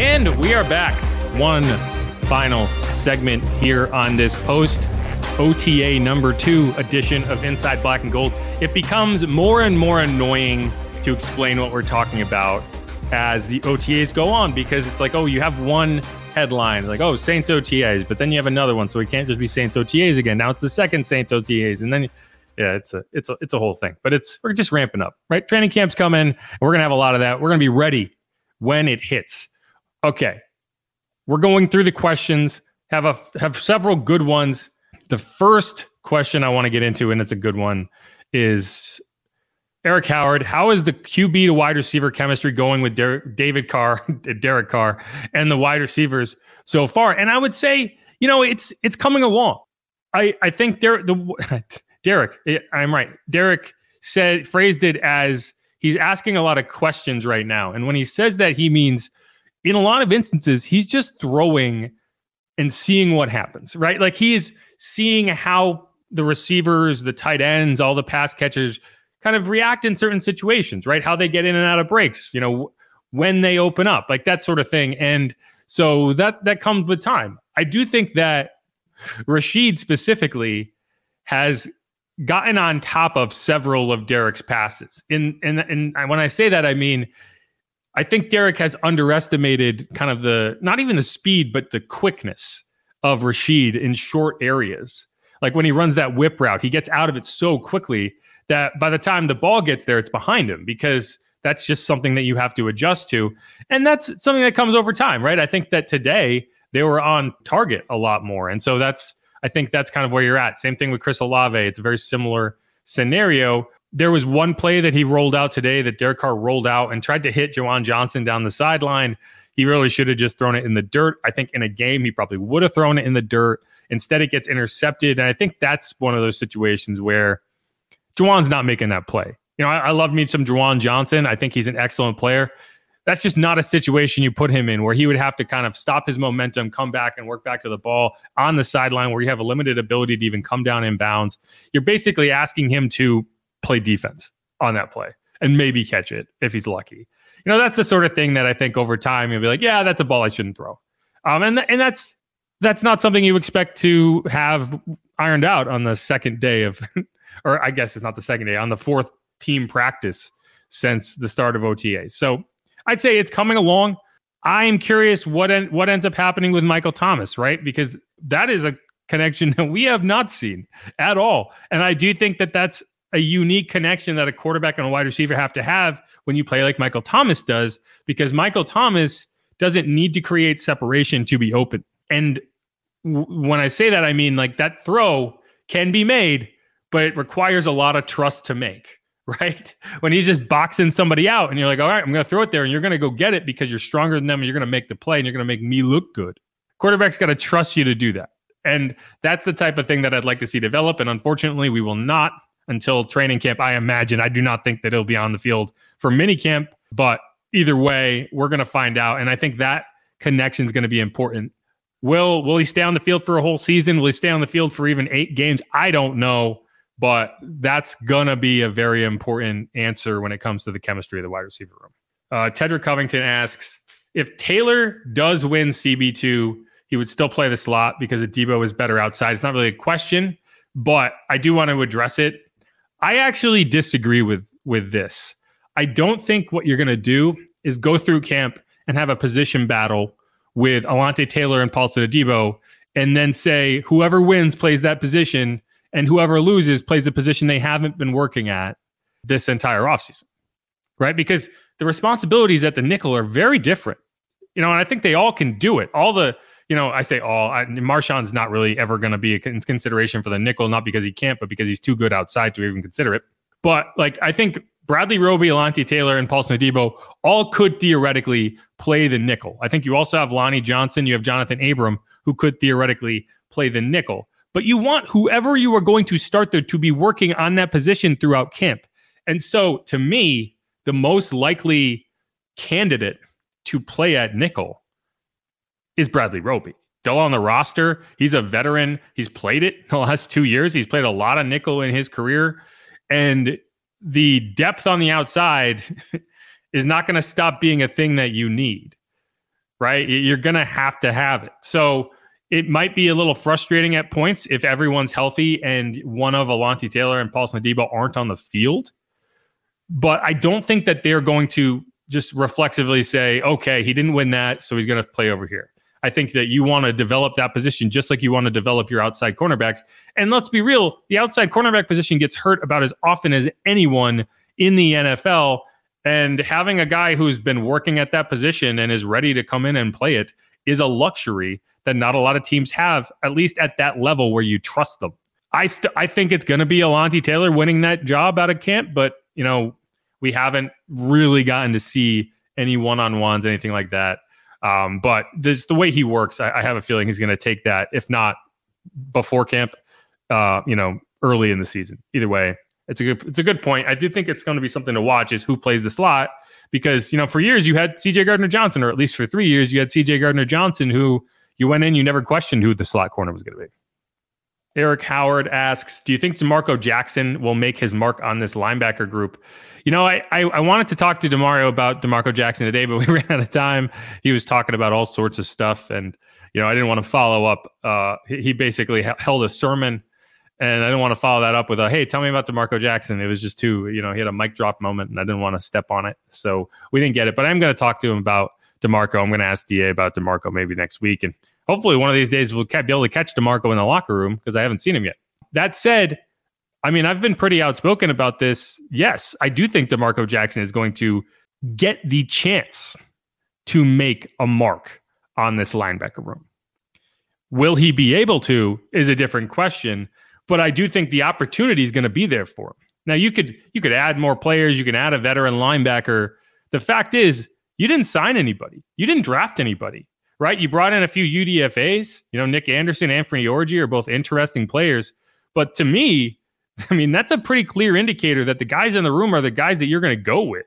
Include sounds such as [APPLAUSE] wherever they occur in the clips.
And we are back. One final segment here on this post OTA number two edition of Inside Black and Gold. It becomes more and more annoying to explain what we're talking about as the OTAs go on because it's like, oh, you have one headline, like, oh, Saints OTAs, but then you have another one, so it can't just be Saints OTAs again. Now it's the second Saints OTAs, and then yeah, it's a it's a it's a whole thing. But it's we're just ramping up, right? Training camps coming. we're gonna have a lot of that. We're gonna be ready when it hits. Okay. We're going through the questions. Have a have several good ones. The first question I want to get into, and it's a good one, is Eric Howard. How is the QB to wide receiver chemistry going with Der- David Carr, [LAUGHS] Derek Carr, and the wide receivers so far? And I would say, you know, it's it's coming along. I I think Der- the [LAUGHS] Derek, eh, I'm right. Derek said phrased it as he's asking a lot of questions right now, and when he says that, he means in a lot of instances, he's just throwing and seeing what happens, right? Like he's seeing how the receivers, the tight ends, all the pass catchers kind of react in certain situations, right? How they get in and out of breaks, you know, when they open up, like that sort of thing. And so that that comes with time. I do think that Rashid specifically has gotten on top of several of Derek's passes. In and and when I say that, I mean I think Derek has underestimated kind of the not even the speed, but the quickness of Rashid in short areas. Like when he runs that whip route, he gets out of it so quickly that by the time the ball gets there, it's behind him because that's just something that you have to adjust to. And that's something that comes over time, right? I think that today they were on target a lot more. And so that's, I think that's kind of where you're at. Same thing with Chris Olave. It's a very similar scenario there was one play that he rolled out today that Derek Carr rolled out and tried to hit Juwan Johnson down the sideline. He really should have just thrown it in the dirt. I think in a game, he probably would have thrown it in the dirt. Instead, it gets intercepted. And I think that's one of those situations where Juwan's not making that play. You know, I, I love me some Juwan Johnson. I think he's an excellent player. That's just not a situation you put him in where he would have to kind of stop his momentum, come back and work back to the ball on the sideline where you have a limited ability to even come down in bounds. You're basically asking him to play defense on that play and maybe catch it if he's lucky. You know, that's the sort of thing that I think over time you'll be like, yeah, that's a ball I shouldn't throw. Um, and th- and that's that's not something you expect to have ironed out on the second day of, [LAUGHS] or I guess it's not the second day on the fourth team practice since the start of OTA. So I'd say it's coming along. I am curious what en- what ends up happening with Michael Thomas, right? Because that is a connection [LAUGHS] that we have not seen at all, and I do think that that's a unique connection that a quarterback and a wide receiver have to have when you play like Michael Thomas does, because Michael Thomas doesn't need to create separation to be open. And w- when I say that, I mean like that throw can be made, but it requires a lot of trust to make, [LAUGHS] right? When he's just boxing somebody out and you're like, all right, I'm going to throw it there and you're going to go get it because you're stronger than them and you're going to make the play and you're going to make me look good. Quarterback's got to trust you to do that. And that's the type of thing that I'd like to see develop. And unfortunately, we will not until training camp. I imagine. I do not think that he'll be on the field for mini camp, but either way, we're going to find out. And I think that connection is going to be important. Will will he stay on the field for a whole season? Will he stay on the field for even eight games? I don't know, but that's gonna be a very important answer when it comes to the chemistry of the wide receiver room. Uh, Tedrick Covington asks if Taylor does win CB two, he would still play the slot because Adebo is better outside. It's not really a question, but I do want to address it. I actually disagree with with this. I don't think what you're going to do is go through camp and have a position battle with Alontae Taylor and Paulson Adebo, and then say whoever wins plays that position, and whoever loses plays a position they haven't been working at this entire offseason. Right? Because the responsibilities at the nickel are very different. You know, and I think they all can do it. All the you know, I say all. I, Marshon's not really ever going to be a consideration for the nickel, not because he can't, but because he's too good outside to even consider it. But like, I think Bradley Roby, Alontae Taylor, and Paulson Adebo all could theoretically play the nickel. I think you also have Lonnie Johnson, you have Jonathan Abram, who could theoretically play the nickel. But you want whoever you are going to start there to be working on that position throughout camp. And so to me, the most likely candidate to play at nickel is Bradley Roby. Still on the roster. He's a veteran. He's played it the [LAUGHS] last two years. He's played a lot of nickel in his career. And the depth on the outside [LAUGHS] is not going to stop being a thing that you need, right? You're going to have to have it. So it might be a little frustrating at points if everyone's healthy and one of Alontae Taylor and Paul Adebo aren't on the field. But I don't think that they're going to just reflexively say, okay, he didn't win that, so he's going to play over here. I think that you want to develop that position just like you want to develop your outside cornerbacks. And let's be real, the outside cornerback position gets hurt about as often as anyone in the NFL. And having a guy who's been working at that position and is ready to come in and play it is a luxury that not a lot of teams have, at least at that level where you trust them. I st- I think it's going to be Alontae Taylor winning that job out of camp, but you know we haven't really gotten to see any one on ones, anything like that. Um, but this, the way he works, I, I have a feeling he's going to take that, if not before camp, uh, you know, early in the season. Either way, it's a good it's a good point. I do think it's going to be something to watch is who plays the slot because you know for years you had C.J. Gardner Johnson, or at least for three years you had C.J. Gardner Johnson, who you went in, you never questioned who the slot corner was going to be. Eric Howard asks, "Do you think D'Marco Jackson will make his mark on this linebacker group?" You know, I, I, I wanted to talk to Demario about D'Marco Jackson today, but [LAUGHS] we ran out of time. He was talking about all sorts of stuff, and you know, I didn't want to follow up. Uh, he, basically held a sermon, and I didn't want to follow that up with a "Hey, tell me about D'Marco Jackson." It was just too, you know, he had a mic drop moment, and I didn't want to step on it, so we didn't get it. But I'm going to talk to him about D'Marco. I'm going to ask Da about D'Marco maybe next week, and hopefully one of these days we'll be able to catch D'Marco in the locker room because I haven't seen him yet. That said, I mean, I've been pretty outspoken about this. Yes, I do think D'Marco Jackson is going to get the chance to make a mark on this linebacker room. Will he be able to is a different question, but I do think the opportunity is going to be there for him. Now you could you could add more players, you can add a veteran linebacker. The fact is, you didn't sign anybody. You didn't draft anybody, right? You brought in a few UDFAs. You know, Nick Anderson, and Anfernee Orji are both interesting players, but to me, [LAUGHS] I mean, that's a pretty clear indicator that the guys in the room are the guys that you're going to go with,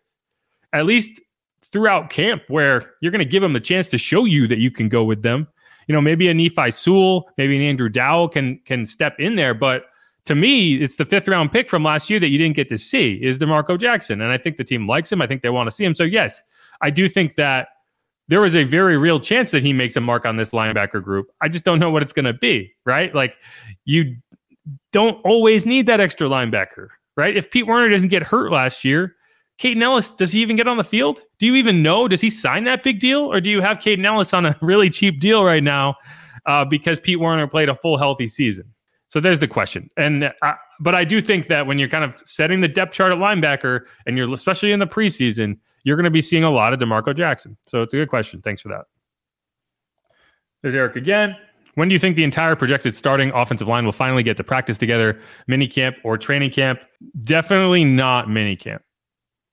at least throughout camp, where you're going to give them a chance to show you that you can go with them. You know, maybe a Nephi Sewell, maybe an Andrew Dowell can can step in there, but to me, it's the fifth round pick from last year that you didn't get to see is D'Marco Jackson, and I think the team likes him. I think they want to see him. So yes, I do think that there is a very real chance that he makes a mark on this linebacker group. I just don't know what it's going to be, right? Like you don't always need that extra linebacker, right? If Pete Werner doesn't get hurt last year, Kaden Elliss, does he even get on the field? Do you even know? Does he sign that big deal? Or do you have Kaden Elliss on a [LAUGHS] really cheap deal right now uh, because Pete Werner played a full healthy season? So there's the question. And uh, but I do think that when you're kind of setting the depth chart at linebacker, and you're especially in the preseason, you're going to be seeing a lot of D'Marco Jackson. So it's a good question. Thanks for that. There's Eric again. When do you think the entire projected starting offensive line will finally get to practice together, mini camp or training camp? Definitely not mini camp.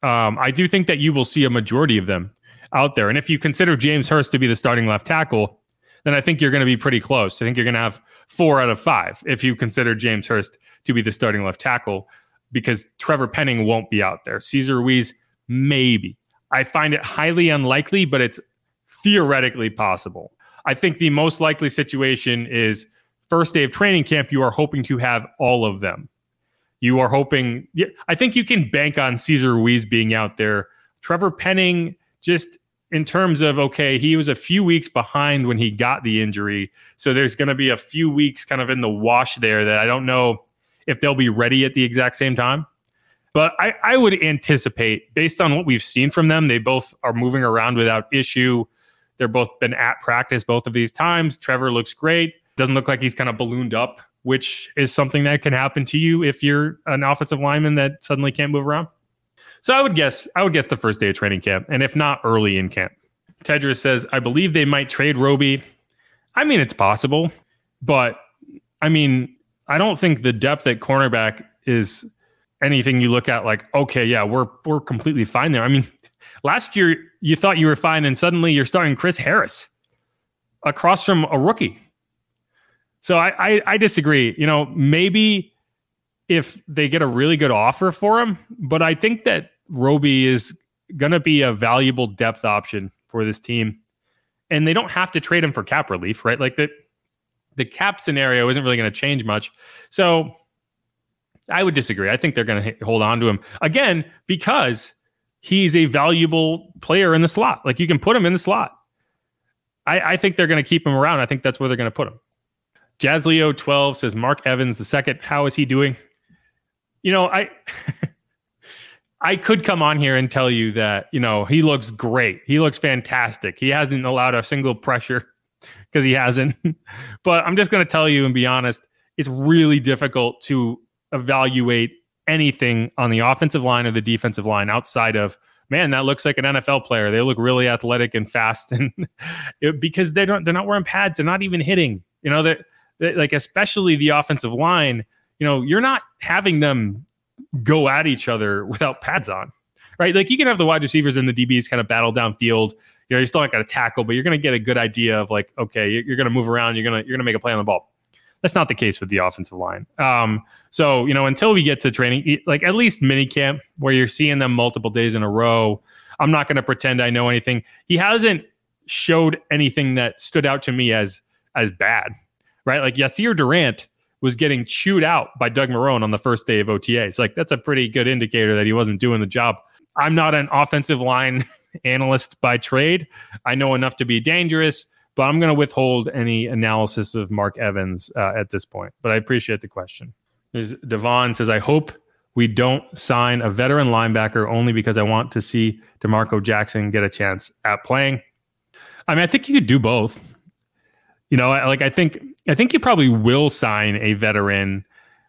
Um, I do think that you will see a majority of them out there. And if you consider James Hurst to be the starting left tackle, then I think you're going to be pretty close. I think you're going to have four out of five if you consider James Hurst to be the starting left tackle, because Trevor Penning won't be out there. Cesar Ruiz, maybe. I find it highly unlikely, but it's theoretically possible. I think the most likely situation is first day of training camp, you are hoping to have all of them. You are hoping, I think you can bank on Cesar Ruiz being out there. Trevor Penning, just in terms of okay, he was a few weeks behind when he got the injury, so there's going to be a few weeks kind of in the wash there that I don't know if they'll be ready at the exact same time. But I, I would anticipate, based on what we've seen from them, they both are moving around without issue. They're both been at practice both of these times. Trevor looks great. Doesn't look like he's kind of ballooned up, which is something that can happen to you if you're an offensive lineman that suddenly can't move around. So I would guess I would guess the first day of training camp, and if not early in camp. Tedros says, I believe they might trade Roby. I mean, it's possible, but I mean, I don't think the depth at cornerback is anything you look at like, okay, yeah, we're we're completely fine there. I mean, last year you thought you were fine, and suddenly you're starting Chris Harris across from a rookie. So I, I, I disagree. You know, maybe if they get a really good offer for him, but I think that Roby is going to be a valuable depth option for this team, and they don't have to trade him for cap relief, right? Like the the cap scenario isn't really going to change much. So I would disagree. I think they're going to hold on to him again because he's a valuable player in the slot. Like you can put him in the slot. I, I think they're going to keep him around. I think that's where they're going to put him. Jazz Leo 12 says Mark Evans the second. How is he doing? You know, I [LAUGHS] I could come on here and tell you that, you know, he looks great. He looks fantastic. He hasn't allowed a single pressure [LAUGHS] because he hasn't. [LAUGHS] but I'm just going to tell you and be honest, it's really difficult to evaluate anything on the offensive line or the defensive line outside of man that looks like an NFL player. They look really athletic and fast and [LAUGHS] it, because they don't they're not wearing pads. They're not even hitting. You know that like especially the offensive line you know you're not having them go at each other without pads on right? Like you can have the wide receivers and the DBs kind of battle downfield. You know you're still not going to tackle but you're going to get a good idea of like okay you're going to move around. You're going to you're going to make a play on the ball that's not the case with the offensive line um so, you know, until we get to training, like at least mini camp where you're seeing them multiple days in a row, I'm not going to pretend I know anything. He hasn't showed anything that stood out to me as as bad, right? Like Yasir Durant was getting chewed out by Doug Marrone on the first day of OTAs. Like that's a pretty good indicator that he wasn't doing the job. I'm not an offensive line [LAUGHS] analyst by trade. I know enough to be dangerous, but I'm going to withhold any analysis of Mark Evans uh, at this point. But I appreciate the question. There's Devon says, I hope we don't sign a veteran linebacker only because I want to see D'Marco Jackson get a chance at playing. I mean, I think you could do both. You know, like I think I think you probably will sign a veteran,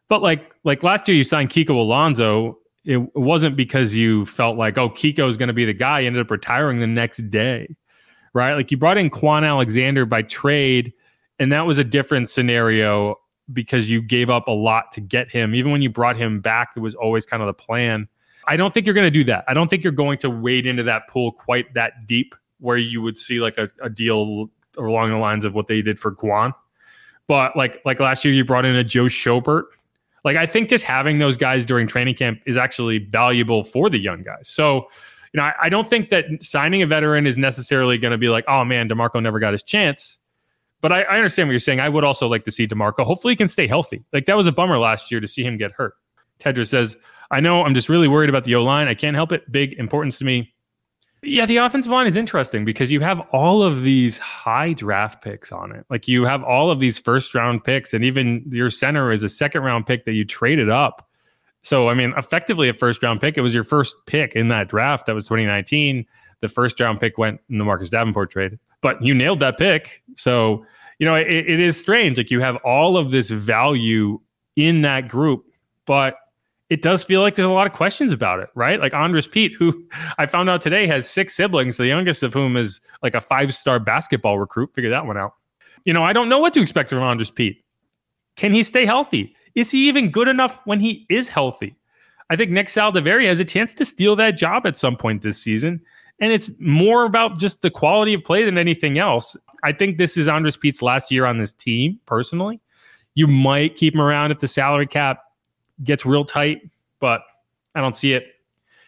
but like like last year you signed Kiko Alonso. It wasn't because you felt like, oh, Kiko is going to be the guy. He ended up retiring the next day, right? Like you brought in Kwon Alexander by trade, and that was a different scenario because you gave up a lot to get him. Even when you brought him back, it was always kind of the plan. I don't think you're going to do that. I don't think you're going to wade into that pool quite that deep where you would see like a, a deal along the lines of what they did for Kwon. But like like last year, you brought in a Joe Schobert. Like I think just having those guys during training camp is actually valuable for the young guys. So you know, I, I don't think that signing a veteran is necessarily going to be like, oh man, D'Marco never got his chance. But I, I, understand what you're saying. I would also like to see D'Marco. Hopefully, he can stay healthy. Like that was a bummer last year to see him get hurt. Tedra says, "I know. I'm just really worried about the O line. I can't help it. Big importance to me." Yeah, the offensive line is interesting because you have all of these high draft picks on it. Like you have all of these first round picks, and even your center is a second round pick that you traded up. So, I mean, effectively a first round pick. It was your first pick in that draft. That was 2019. The first round pick went in the Marcus Davenport trade but you nailed that pick. So, you know, it, it is strange. Like you have all of this value in that group, but it does feel like there's a lot of questions about it, right? Like Andrus Peat, who I found out today has six siblings, the youngest of whom is like a five star basketball recruit. Figure that one out. You know, I don't know what to expect from Andrus Peat. Can he stay healthy? Is he even good enough when he is healthy? I think Nick Saldiveri has a chance to steal that job at some point this season. And it's more about just the quality of play than anything else. I think this is Andrus Peat's last year on this team, personally. You might keep him around if the salary cap gets real tight, but I don't see it.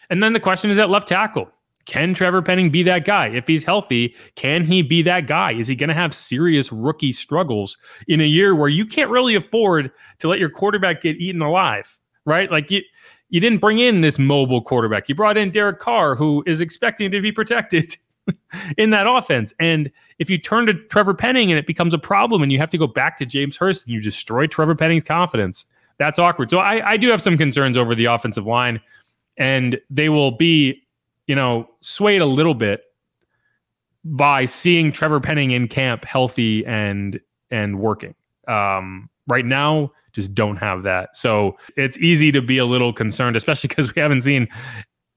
And then the question is at left tackle. Can Trevor Penning be that guy? If he's healthy, can he be that guy? Is he going to have serious rookie struggles in a year where you can't really afford to let your quarterback get eaten alive, right? Like you, you didn't bring in this mobile quarterback. You brought in Derek Carr, who is expecting to be protected. [LAUGHS] in that offense. And if you turn to Trevor Penning and it becomes a problem and you have to go back to James Hurst and you destroy Trevor Penning's confidence, that's awkward. So I, I do have some concerns over the offensive line, and they will be, you know, swayed a little bit by seeing Trevor Penning in camp healthy and and working. Um, right now, just don't have that. So it's easy to be a little concerned, especially because we haven't seen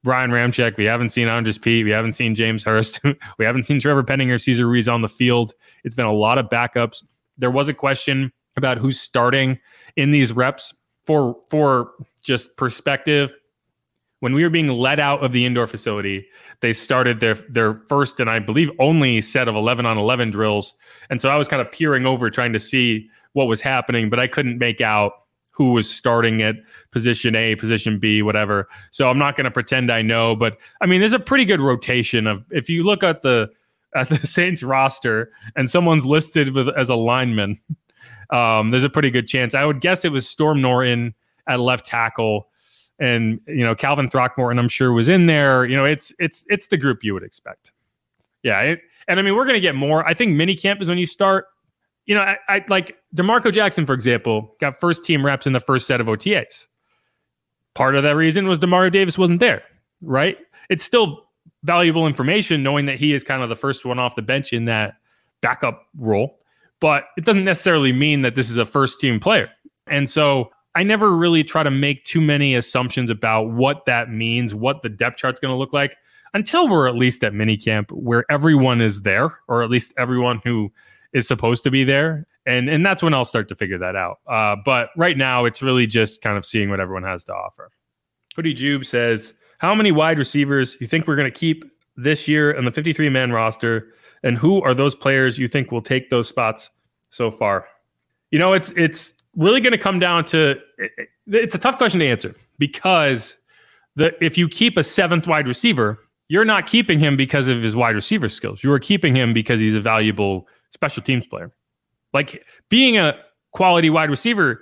Ryan Ramczyk, we haven't seen Andrus Peat, we haven't seen James Hurst, [LAUGHS] we haven't seen Trevor Penning or Cesar Ruiz on the field. It's been a lot of backups. There was a question about who's starting in these reps for for just perspective. When we were being let out of the indoor facility, they started their their first and I believe only set of 11 on 11 drills. And so I was kind of peering over trying to see what was happening, but I couldn't make out who was starting at position A, position B, whatever. So I'm not going to pretend I know, but I mean, there's a pretty good rotation of if you look at the at the [LAUGHS] Saints roster and someone's listed with as a lineman, [LAUGHS] um, there's a pretty good chance. I would guess it was Storm Norton at left tackle, and you know Calvin Throckmorton, I'm sure was in there. You know, it's it's it's the group you would expect. Yeah, it, and I mean we're going to get more. I think minicamp is when you start. You know, I, I like D'Marco Jackson, for example, got first team reps in the first set of OTAs. Part of that reason was Demario Davis wasn't there, right? It's still valuable information knowing that he is kind of the first one off the bench in that backup role but it doesn't necessarily mean that this is a first team player. And so I never really try to make too many assumptions about what that means, what the depth chart's going to look like until we're at least at minicamp where everyone is there, or at least everyone who is supposed to be there. And, and that's when I'll start to figure that out. Uh, but right now, it's really just kind of seeing what everyone has to offer. Hoodie Jube says, How many wide receivers you think we're going to keep this year on the 53 man roster? and who are those players you think will take those spots so far? You know, it's it's really going to come down to it's a tough question to answer because the if you keep a seventh wide receiver, you're not keeping him because of his wide receiver skills. You are keeping him because he's a valuable special teams player. Like being a quality wide receiver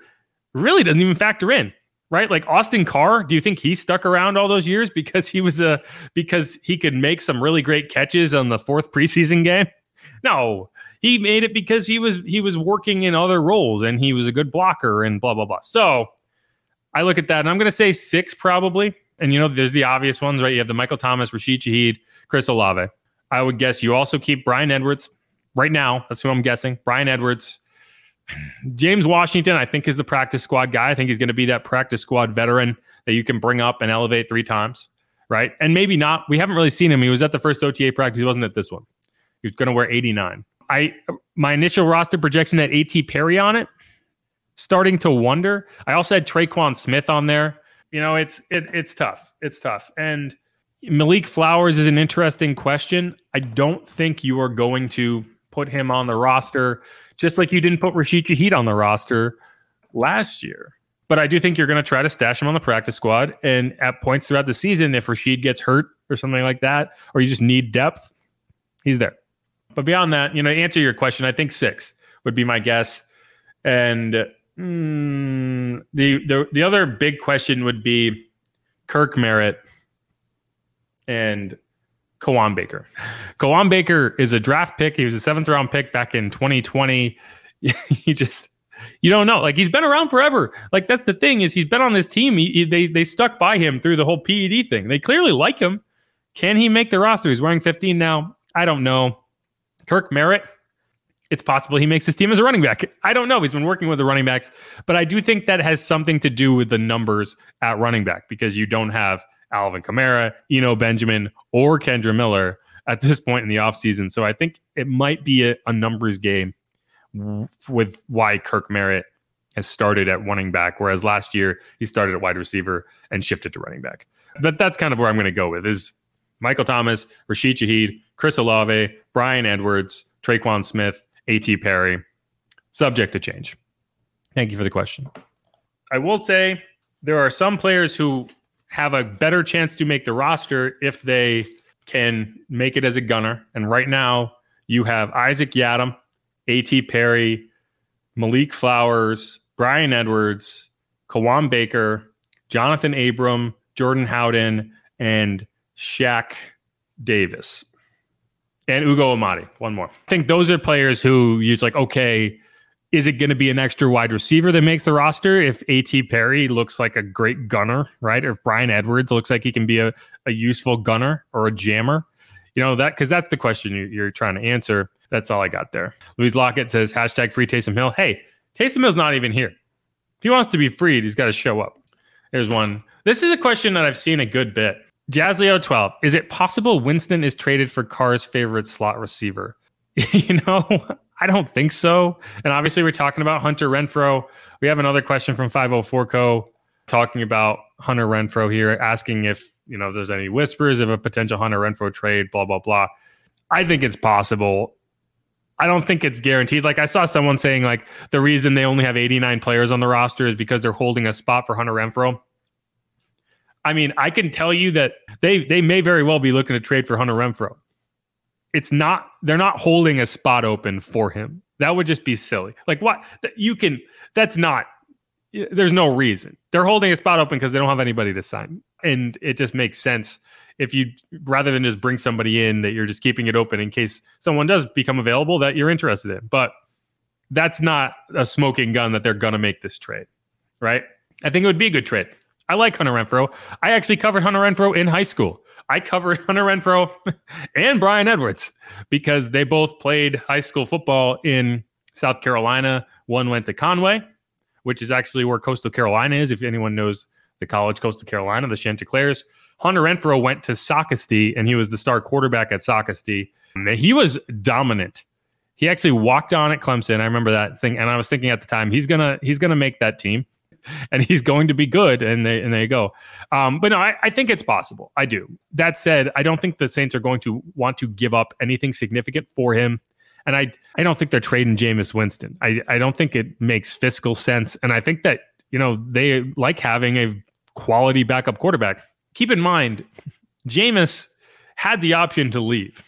really doesn't even factor in right? Like Austin Carr, do you think he stuck around all those years because he was a because he could make some really great catches on the fourth preseason game? No, he made it because he was he was working in other roles and he was a good blocker and blah blah blah. So I look at that and I'm going to say six probably. And you know, there's the obvious ones, right? You have the Michael Thomas, Rashid Shaheed, Chris Olave. I would guess you also keep Bryan Edwards right now. That's who I'm guessing. Bryan Edwards. [SIGHS] James Washington, I think, is the practice squad guy. I think he's going to be that practice squad veteran that you can bring up and elevate three times, right? And maybe not. We haven't really seen him. He was at the first OTA practice. He wasn't at this one. He was going to wear 89. I my initial roster projection had A.T. Perry on it. Starting to wonder. I also had Tre'Quan Smith on there. You know, it's it, it's tough. It's tough. And Malik Flowers is an interesting question. I don't think you are going to put him on the roster just like you didn't put Rashid Shaheed on the roster last year. But I do think you're going to try to stash him on the practice squad. And at points throughout the season, if Rashid gets hurt or something like that, or you just need depth, he's there. But beyond that, you know, answer your question, I think six would be my guess. And mm, the, the the other big question would be Kirk Merritt and Kawaan Baker. [LAUGHS] Kawaan Baker is a draft pick. He was a seventh round pick back in 2020. he [LAUGHS] just you don't know. Like he's been around forever. Like that's the thing is he's been on this team. He, he, they they stuck by him through the whole PED thing. They clearly like him. Can he make the roster? He's wearing 15 now. I don't know. Kirk Merritt. It's possible he makes his team as a running back. I don't know. He's been working with the running backs, but I do think that has something to do with the numbers at running back because you don't have Alvin Kamara, Eno Benjamin, or Kendre Miller at this point in the offseason. So I think it might be a, a numbers game with why Kirk Merritt has started at running back, whereas last year he started at wide receiver and shifted to running back. But that's kind of where I'm going to go with is Michael Thomas, Rashid Shaheed, Chris Olave, Bryan Edwards, Tre'Quan Smith, A.T. Perry, subject to change. Thank you for the question. I will say there are some players who have a better chance to make the roster if they can make it as a gunner. And right now, you have Isaac Yiadom, A.T. Perry, Malik Flowers, Bryan Edwards, Kawaan Baker, Jonathan Abram, Jordan Howden, and Shaq Davis. And Ugo Amadi. One more. I think those are players who you're like, okay, is it going to be an extra wide receiver that makes the roster if A.T. Perry looks like a great gunner, right? Or if Bryan Edwards looks like he can be a, a useful gunner or a jammer? You know, that because that's the question you, you're trying to answer. That's all I got there. Louise Lockett says, hashtag free Taysom Hill. Hey, Taysom Hill's not even here. If he wants to be freed, he's got to show up. There's one. This is a question that I've seen a good bit. Jazzleo 12. Is it possible Winston is traded for Carr's favorite slot receiver? [LAUGHS] you know, I don't think so. And obviously, we're talking about Hunter Renfrow. We have another question from 504 Co talking about Hunter Renfrow here, asking if, you know, if there's any whispers of a potential Hunter Renfrow trade, blah, blah, blah. I think it's possible. I don't think it's guaranteed. Like I saw someone saying like the reason they only have 89 players on the roster is because they're holding a spot for Hunter Renfrow. I mean, I can tell you that they they may very well be looking to trade for Hunter Renfrow. It's not they're not holding a spot open for him. That would just be silly. Like what you can that's not there's no reason. They're holding a spot open because they don't have anybody to sign. And it just makes sense if you rather than just bring somebody in that you're just keeping it open in case someone does become available that you're interested in. But that's not a smoking gun that they're to make this trade, right? I think it would be a good trade. I like Hunter Renfrow. I actually covered Hunter Renfrow in high school. I covered [LAUGHS] Hunter Renfrow and Bryan Edwards because they both played high school football in South Carolina. One went to Conway, which is actually where Coastal Carolina is. If anyone knows the college Coastal Carolina, the Chanticleers. Hunter Renfrow went to Socastee and he was the star quarterback at Socastee. He was dominant. He actually walked on at Clemson. I remember that thing, and I was thinking at the time he's gonna he's gonna make that team. [LAUGHS] and he's going to be good. And they and there you go. Um, but no, I, I think it's possible. I do. That said, I don't think the Saints are going to want to give up anything significant for him. And I I don't think they're trading Jameis Winston. I, I don't think it makes fiscal sense. And I think that, you know, they like having a quality backup quarterback. Keep in mind, Jameis had the option to leave.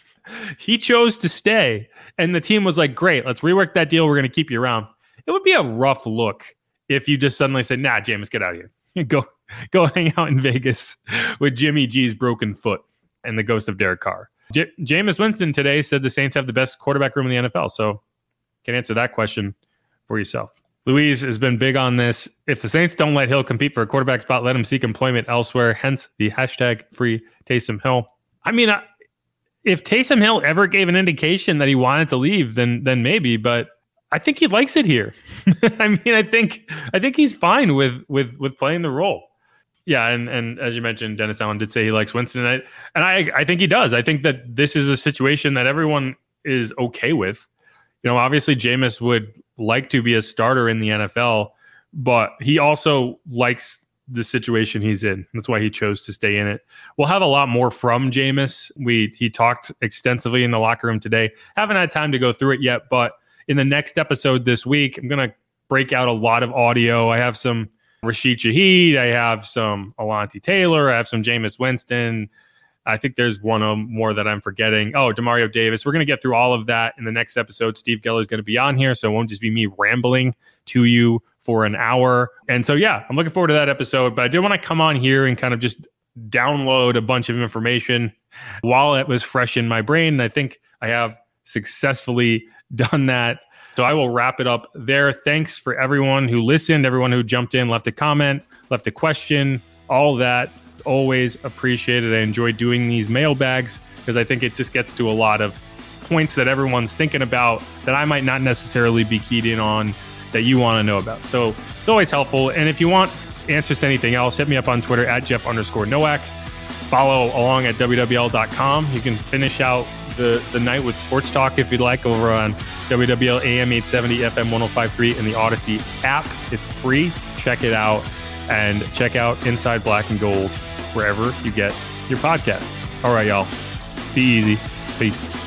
He chose to stay. And the team was like, great, let's rework that deal. We're going to keep you around. It would be a rough look if you just suddenly said, "Nah, Jameis, get out of here. [LAUGHS] Go go hang out in Vegas with Jimmy G's broken foot and the ghost of Derek Carr." J- Jameis Winston today said the Saints have the best quarterback room in the NFL, so can answer that question for yourself. Louise has been big on this. If the Saints don't let Hill compete for a quarterback spot, let him seek employment elsewhere. Hence the hashtag free Taysom Hill. I mean, if Taysom Hill ever gave an indication that he wanted to leave, then then maybe. But I think he likes it here. [LAUGHS] I mean, I think I think he's fine with with with playing the role. Yeah, and and as you mentioned, Dennis Allen did say he likes Winston, and I, and I I think he does. I think that this is a situation that everyone is okay with. You know, obviously Jameis would like to be a starter in the NFL, but he also likes the situation he's in. That's why he chose to stay in it. We'll have a lot more from Jameis. We he talked extensively in the locker room today. Haven't had time to go through it yet, but in the next episode this week, I'm going to break out a lot of audio. I have some Rashid Shaheed. I have some Alontae Taylor. I have some Jameis Winston. I think there's one more that I'm forgetting. Oh, Demario Davis. We're going to get through all of that in the next episode. Steve Geller is going to be on here, so it won't just be me rambling to you for an hour. And so, yeah, I'm looking forward to that episode. But I did want to come on here and kind of just download a bunch of information while it was fresh in my brain. I think I have successfully done that. So I will wrap it up there. Thanks for everyone who listened, everyone who jumped in, left a comment, left a question, all that. always appreciated. I enjoy doing these mailbags because I think it just gets to a lot of points that everyone's thinking about that I might not necessarily be keyed in on that you want to know about. So it's always helpful. And if you want answers to anything else, hit me up on Twitter at Jeff underscore Nowak. Follow along at WWL.com. You can finish out the, the night with sports talk if you'd like over on WWL AM 870 FM 1053 in the Audacy app. It's free. Check it out and check out Inside Black and Gold wherever you get your podcasts. All right, y'all. Be easy. Peace.